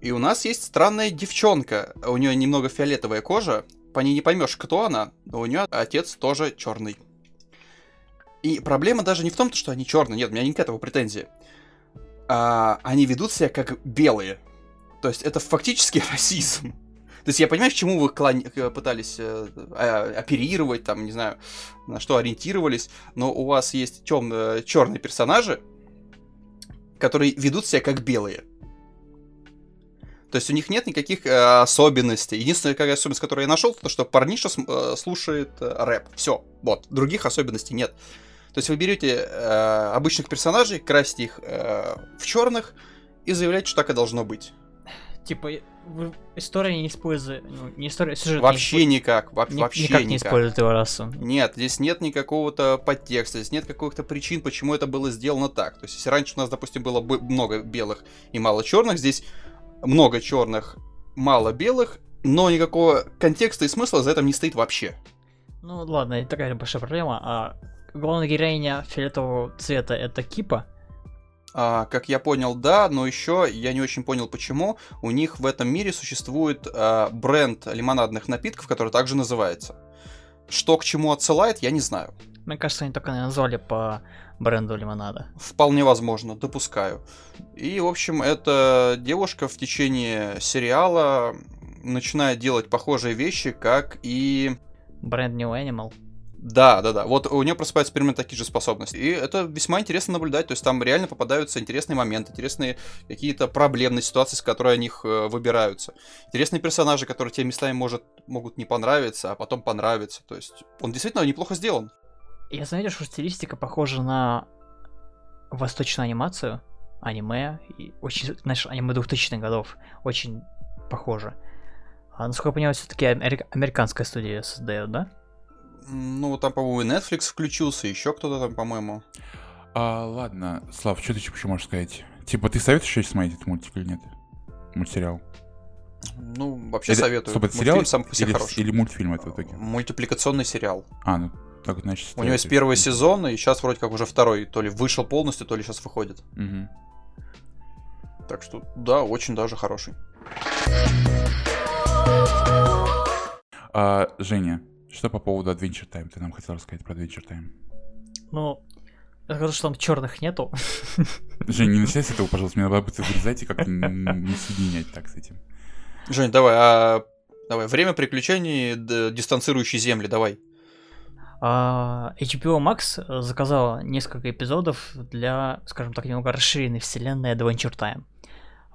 И у нас есть странная девчонка. У нее немного фиолетовая кожа. По ней не поймешь, кто она, но у нее отец тоже черный. И проблема даже не в том, что они черные. Нет, у меня не к этому претензии. А, они ведут себя как белые. То есть это фактически расизм. То есть я понимаю, к чему вы клон- э, пытались э, а- оперировать, там, не знаю, на что ориентировались, но у вас есть темные, черные персонажи, которые ведут себя как белые. То есть у них нет никаких э, особенностей. Единственная какая особенность, которую я нашел, то что парниша э, слушает э, рэп. Все, вот. Других особенностей нет. То есть вы берете э, обычных персонажей, красите их э, в черных и заявляете, что так и должно быть. Типа, история не использует... Ну, не история, сюжет Вообще не, никак, во- ни- вообще никак не никак. использует его расу. Нет, здесь нет никакого-то подтекста, здесь нет каких-то причин, почему это было сделано так. То есть, если раньше у нас, допустим, было бы много белых и мало черных, здесь много черных, мало белых, но никакого контекста и смысла за этим не стоит вообще. Ну ладно, это такая большая проблема. А главная героиня фиолетового цвета это Кипа. А, как я понял, да, но еще я не очень понял, почему у них в этом мире существует а, бренд лимонадных напитков, который также называется. Что к чему отсылает, я не знаю. Мне кажется, они только назвали по бренду лимонада. Вполне возможно, допускаю. И, в общем, эта девушка в течение сериала начинает делать похожие вещи, как и... Бренд New Animal. Да, да, да. Вот у нее просыпаются примерно такие же способности. И это весьма интересно наблюдать. То есть там реально попадаются интересные моменты, интересные какие-то проблемные ситуации, с которой они их э, выбираются. Интересные персонажи, которые тебе местами может, могут не понравиться, а потом понравиться. То есть он действительно неплохо сделан. Я заметил, что стилистика похожа на восточную анимацию, аниме, и очень, знаешь, аниме 2000-х годов, очень похоже. А насколько я понимаю, все-таки американская студия создает, да? Ну, там, по-моему, и Netflix включился, еще кто-то там, по-моему. А, ладно, Слав, что ты еще можешь сказать? Типа, ты советуешь еще смотреть этот мультик или нет? Мультсериал. Ну, вообще Это- советую. стоп, это Мультфильм сериал сам по себе или, хороший. или мультфильм это в итоге? Мультипликационный сериал. А, ну, так значит... У него есть первый сезон, и сейчас вроде как уже второй, то ли вышел полностью, то ли сейчас выходит. Мгм. Так что, да, очень даже хороший. А, Женя, что по поводу Adventure Time? Ты нам хотел рассказать про Adventure Time. Ну, я скажу, что там черных нету. Жень, не начинай с этого, пожалуйста, мне надо будет вырезать и как-то не соединять так с этим. Жень, давай, а... Давай, время приключений, дистанцирующие земли, давай. А, HBO Max заказала несколько эпизодов для, скажем так, немного расширенной вселенной Adventure Time.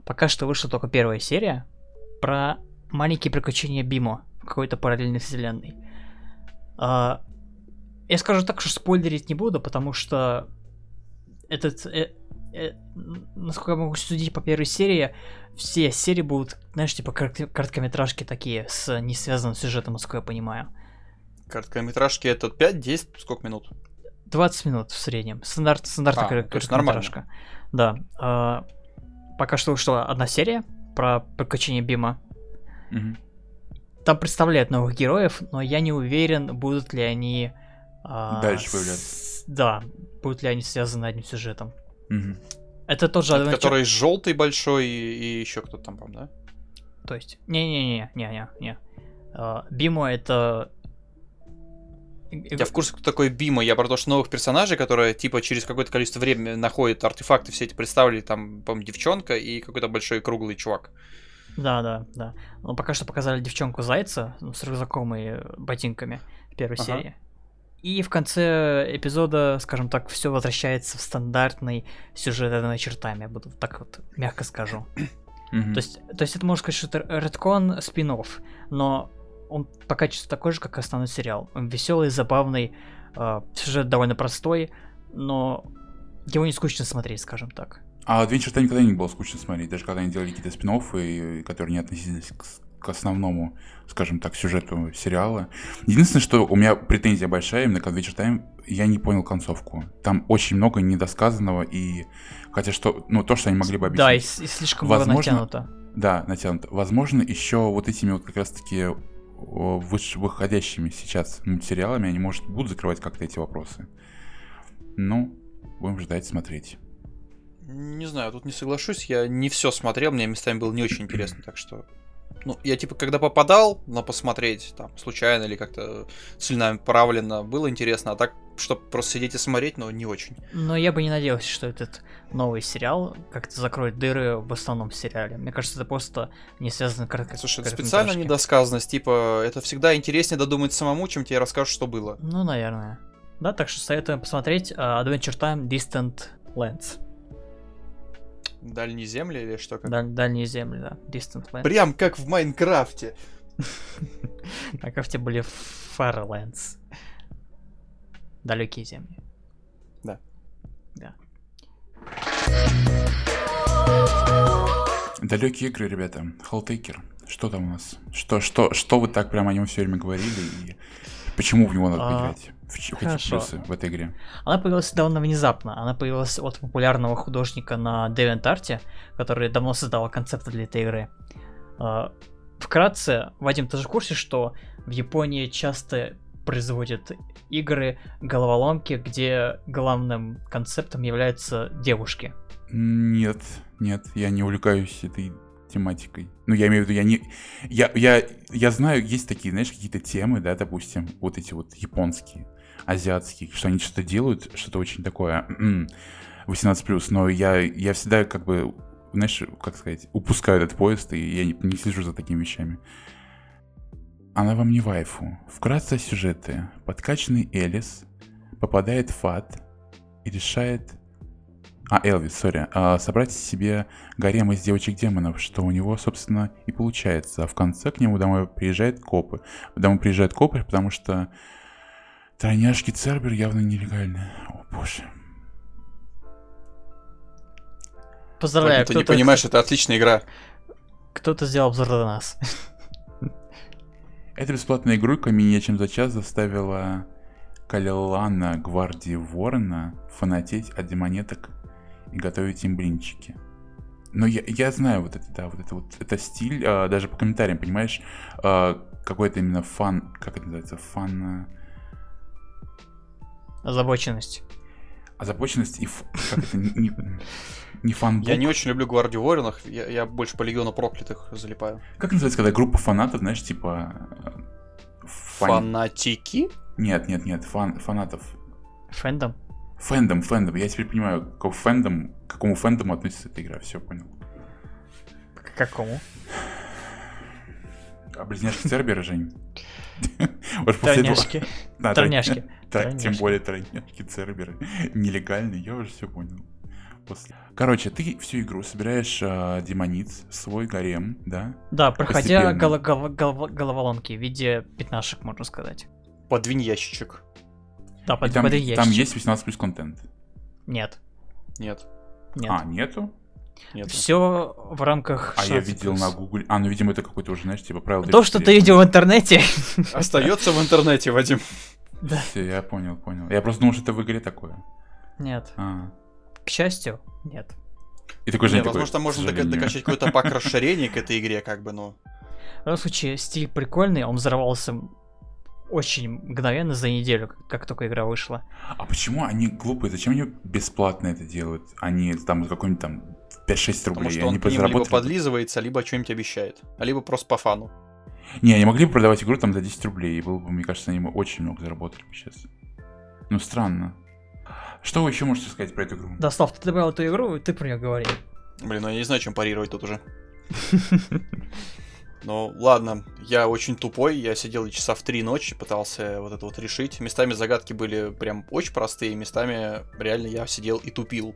Пока что вышла только первая серия про маленькие приключения Бимо в какой-то параллельной вселенной. А, я скажу так, что спойлерить не буду, потому что этот, э, э, насколько я могу судить по первой серии, все серии будут, знаешь, типа коротко- короткометражки такие, с не связанным сюжетом, насколько я понимаю. Короткометражки это 5-10, сколько минут? 20 минут в среднем. Стандарт, стандартная А, кор- короткометражка. Да. а, пока что вышла одна серия про приключения Бима. Мгм. Там представляют новых героев, но я не уверен, будут ли они... а, Дальше с- появляться. Да, будут ли они связаны одним сюжетом. Мгм. Это тот же Это Adventure- который желтый большой и, и еще кто-то там, по-моему, да? То есть, не-не-не, не-не, не. А, Бимо это... Я в курсе, кто такой Бима. Я про то, что новых персонажей, которые, типа, через какое-то количество времени находят артефакты, все эти представили, там, по-моему, девчонка и какой-то большой круглый чувак. Да, да, да. Но пока что показали девчонку Зайца ну, с рюкзаком и ботинками в первой Ага. серии. И в конце эпизода, скажем так, все возвращается в стандартный сюжетными чертами. Буду так вот мягко скажу. То есть, то есть это можно сказать, что это редкон спин но он по качеству такой же, как основной сериал. Он веселый, забавный, э, сюжет довольно простой, но его не скучно смотреть, скажем так. А Adventure Time никогда не было скучно смотреть, даже когда они делали какие-то спин которые не относились к, к основному, скажем так, сюжету сериала. Единственное, что у меня претензия большая именно к Adventure Time, я не понял концовку. Там очень много недосказанного, и хотя что, ну, то, что они могли бы объяснить. Да, и, и слишком много Возможно, натянуто. Да, натянуто. Возможно, еще вот этими вот как раз-таки выш- выходящими сейчас мультсериалами они, может, будут закрывать как-то эти вопросы. Ну, будем ждать, смотреть. Не знаю, тут не соглашусь. Я не все смотрел, мне местами было не очень интересно, так что. Ну, я типа, когда попадал на посмотреть, там, случайно или как-то целенаправленно, было интересно, а так, чтобы просто сидеть и смотреть, ну, не очень. Но я бы не надеялся, что этот новый сериал как-то закроет дыры в основном сериале. Мне кажется, это просто не связано коротко. Слушай, это специально недосказанность, типа, это всегда интереснее додумать самому, чем тебе расскажут, что было. Ну, наверное. Да, так что советуем посмотреть а, Adventure Time Distant Lands. Дальние земли или что? Как? Даль- дальние земли, да. Distant Lands. Прям как в Майнкрафте. На карте были Farlands. Далекие земли. Да. Да. Далекие игры, ребята. Helltaker. Что там у нас? Что, что, что вы так прям о нем все время говорили и почему в него надо А, поиграть? В хорошо. плюсы в этой игре? Она появилась довольно внезапно. Она появилась от популярного художника на DeviantArt, который давно создавал концепты для этой игры. А, Вкратце, Вадим, ты же в курсе, что в Японии часто производят игры головоломки, где главным концептом являются девушки. Нет, нет, я не увлекаюсь этой тематикой. Ну, я имею в виду, я не... Я, я, я знаю, есть такие, знаешь, какие-то темы, да, допустим, вот эти вот японские, азиатские, что они что-то делают, что-то очень такое м, 18+, но я, я всегда как бы, знаешь, как сказать, упускаю этот поезд, и я не, не слежу за такими вещами. Она вам не вайфу. Вкратце о сюжете. Подкачанный Элис попадает в ад и решает а, Элвис, сори. а, собрать себе гарем из девочек-демонов, что у него, собственно, и получается. А в конце к нему домой приезжают копы. Домой приезжают копы, потому что тройняшки Цербер явно нелегальны. О, боже. Поздравляю, ты не понимаешь, это отличная игра. кто-то сделал обзор до нас. Эта бесплатная игрулька менее чем за час заставила Калилана Гвардии Ворона фанатеть от демонеток и готовить им блинчики. Но я, я знаю вот это, да, вот это вот, это стиль, а, даже по комментариям, понимаешь, а, какой-то именно фан, как это называется, фан, а, Озабоченность. озабоченность и, ф- как это, не, не, фанбук. Я не очень люблю Гвардию Воронов, я, я больше по Легиону Проклятых залипаю. Как называется, когда группа фанатов, знаешь, типа... фан- Фанатики? Нет, нет, нет, фан, фанатов. Фэндом. Фэндом, фэндом. Я теперь понимаю, к какому фэндом, к какому фэндому относится эта игра. Все понял. К какому? А близняшки Цербера, Жень? Трой- Так, тем более тройняшки Цербера. Нелегальные, я уже все понял. После- Короче, ты всю игру собираешь а, демониц, свой гарем, да? Да, проходя голо- голо- голо- головоломки в виде пятнашек, можно сказать. Подвинь ящичек. Да, под, там, под там есть 18 плюс контент. Нет. Нет. Нет. А, нету? Нет. Все в рамках А я 16+. видел на Google. А, ну, видимо, это какой-то уже, знаешь, типа правило. То, что ты видел в интернете. Остается в интернете, Вадим. Да. Все, я понял, понял. Я просто думал, что это в игре такое. Нет. А. К счастью, нет. И такой же Не, возможно, там можно дока- докачать какой-то пак расширений к этой игре, как бы, ну. В любом случае, стиль прикольный, он взорвался очень мгновенно за неделю, как- только игра вышла. А почему они глупые? Зачем они бесплатно это делают? Они там какой-нибудь там 5-6 Потому рублей. что он они к ним либо подлизывается, либо что-нибудь обещает. А либо просто по фану. Не, они могли бы продавать игру там за 10 рублей, и было бы, мне кажется, они бы очень много заработали бы сейчас. Ну, странно. Что вы еще можете сказать про эту игру? Да, Слав, ты добавил эту игру, и ты про нее говори. Блин, ну я не знаю, чем парировать тут уже. Ну, ладно, я очень тупой, я сидел часа в три ночи, пытался вот это вот решить. Местами загадки были прям очень простые, местами реально я сидел и тупил.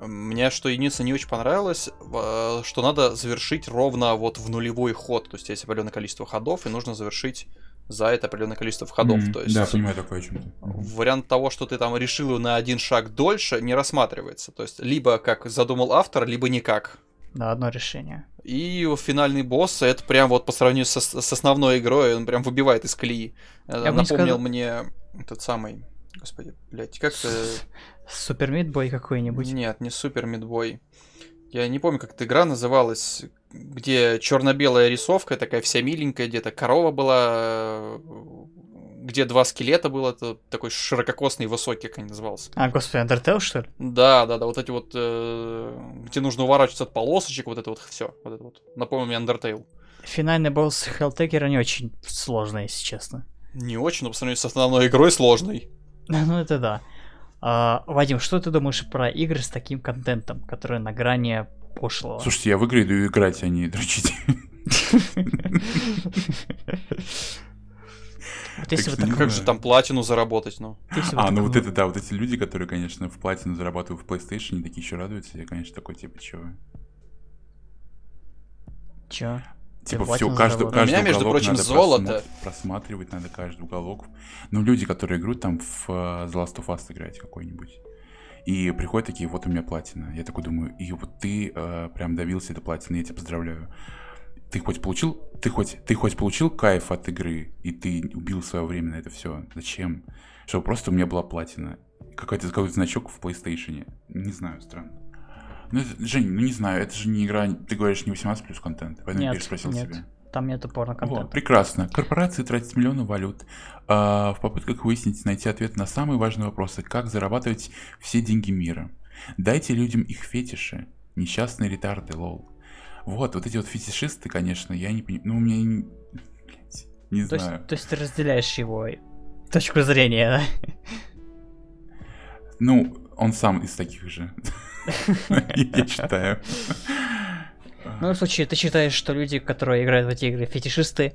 Мне что единственное не очень понравилось, э, что надо завершить ровно вот в нулевой ход. То есть есть определенное количество ходов, и нужно завершить за это определенное количество ходов. М, То есть Да, понимаю такое о чем ты. вариант того, что ты там решил на один шаг дольше, не рассматривается. То есть либо как задумал автор, либо никак. Да, одно решение. И финальный босс, это прям вот по сравнению со- с основной игрой, он прям выбивает из колеи. Э, Я Напомнил сказал- мне этот самый, господи, блядь, как то Супер Мидбой какой-нибудь. Нет, не Супер Мидбой. Я не помню, как эта игра называлась, где черно-белая рисовка, такая вся миленькая, где-то корова была, э, где два скелета было, это такой ширококосный, высокий, как они назывался. А, господи, Undertale, что ли? Да, да, да, вот эти вот, э, где нужно уворачиваться от полосочек, вот это вот все, вот это вот. Напомнил мне Undertale. Финальный босс Helltaker не очень сложный, если честно. Не очень, но по сравнению с основной игрой сложный. Ну, это да. А, Вадим, что ты думаешь про игры с таким контентом, которые на грани пошлого? Слушайте, я в игры иду играть, а не дрочить. Вот если Так не так- Как же там платину заработать, ну? если А, ну вот это, да, вот эти люди, которые, конечно, в платину зарабатывают в PlayStation, такие еще радуются, я, конечно, такой, типа, чё? Чё? Типа, все, каждый, каждый У меня, между прочим, надо золото. просмотр- просматривать надо каждый уголок. Ну, люди, которые играют там в э, The Last of Us играть какой-нибудь. И приходят такие, вот у меня платина. Я такой думаю, и вот ты э, прям добился до платины, я тебя поздравляю. Ты хоть получил, ты хоть, ты хоть получил кайф от игры, и ты убил свое время на это все. Зачем? Чтобы просто у меня была платина. Какой-то какой значок в PlayStation. Не знаю, странно. Ну, это- Жень, ну не знаю, это же не игра, ты говоришь, не 18 плюс контент, поэтому я Нет, переспросил нет. себя. Там нету Вот, порно-контента. прекрасно. Корпорации тратят миллионы валют а, в попытках выяснить, найти ответ на самые важные вопросы, как зарабатывать все деньги мира. Дайте людям их фетиши. Несчастные ретарды, лол. Вот, вот эти вот фетишисты, конечно, я не понимаю. Ну, у меня не, блядь, не То знаю. есть, то есть ты разделяешь его точку зрения, да? Ну, он сам из таких же. Я считаю. Ну, в случае, ты считаешь, что люди, которые играют в эти игры, фетишисты,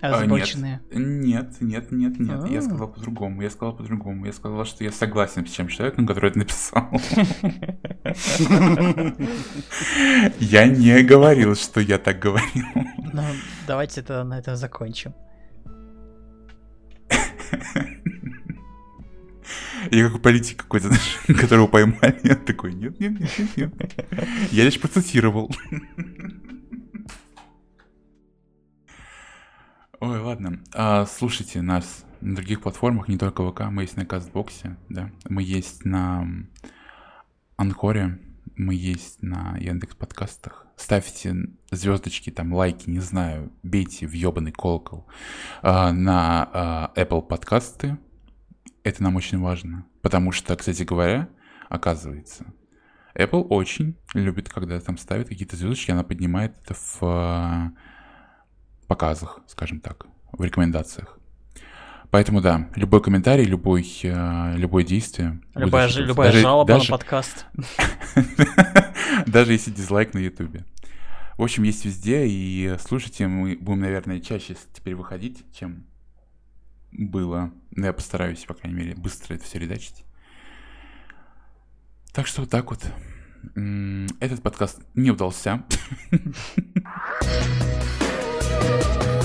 А, озабоченные? Нет, нет, нет, нет. Я А. сказал по-другому. Я сказал по-другому. Я сказал, что я согласен с тем человеком, который это написал. Я не говорил, что я так говорил. Ну, давайте это на этом закончим. Я как политик какой-то, которого поймали. Я такой, нет, нет, нет, нет, нет. Я лишь процитировал. Ой, ладно. А, слушайте нас на других платформах, не только ВК, мы есть на Кастбоксе, да. Мы есть на Анкоре, мы есть на Яндекс подкастах. Ставьте звездочки, там лайки, не знаю, бейте в ебаный колокол а, на а, Apple подкасты. Это нам очень важно. Потому что, кстати говоря, оказывается, Apple очень любит, когда там ставят какие-то звездочки, она поднимает это в а, показах, скажем так, в рекомендациях. Поэтому да, любой комментарий, любой, э, любое действие. Любая, ж- любая Даже- жалоба даже- на подкаст. Даже если дизлайк на ютубе. В общем, есть везде, и слушайте, мы будем, наверное, чаще теперь выходить, чем было. Но я постараюсь, по крайней мере, быстро это все редачить. Так что вот так вот. Этот подкаст не удался.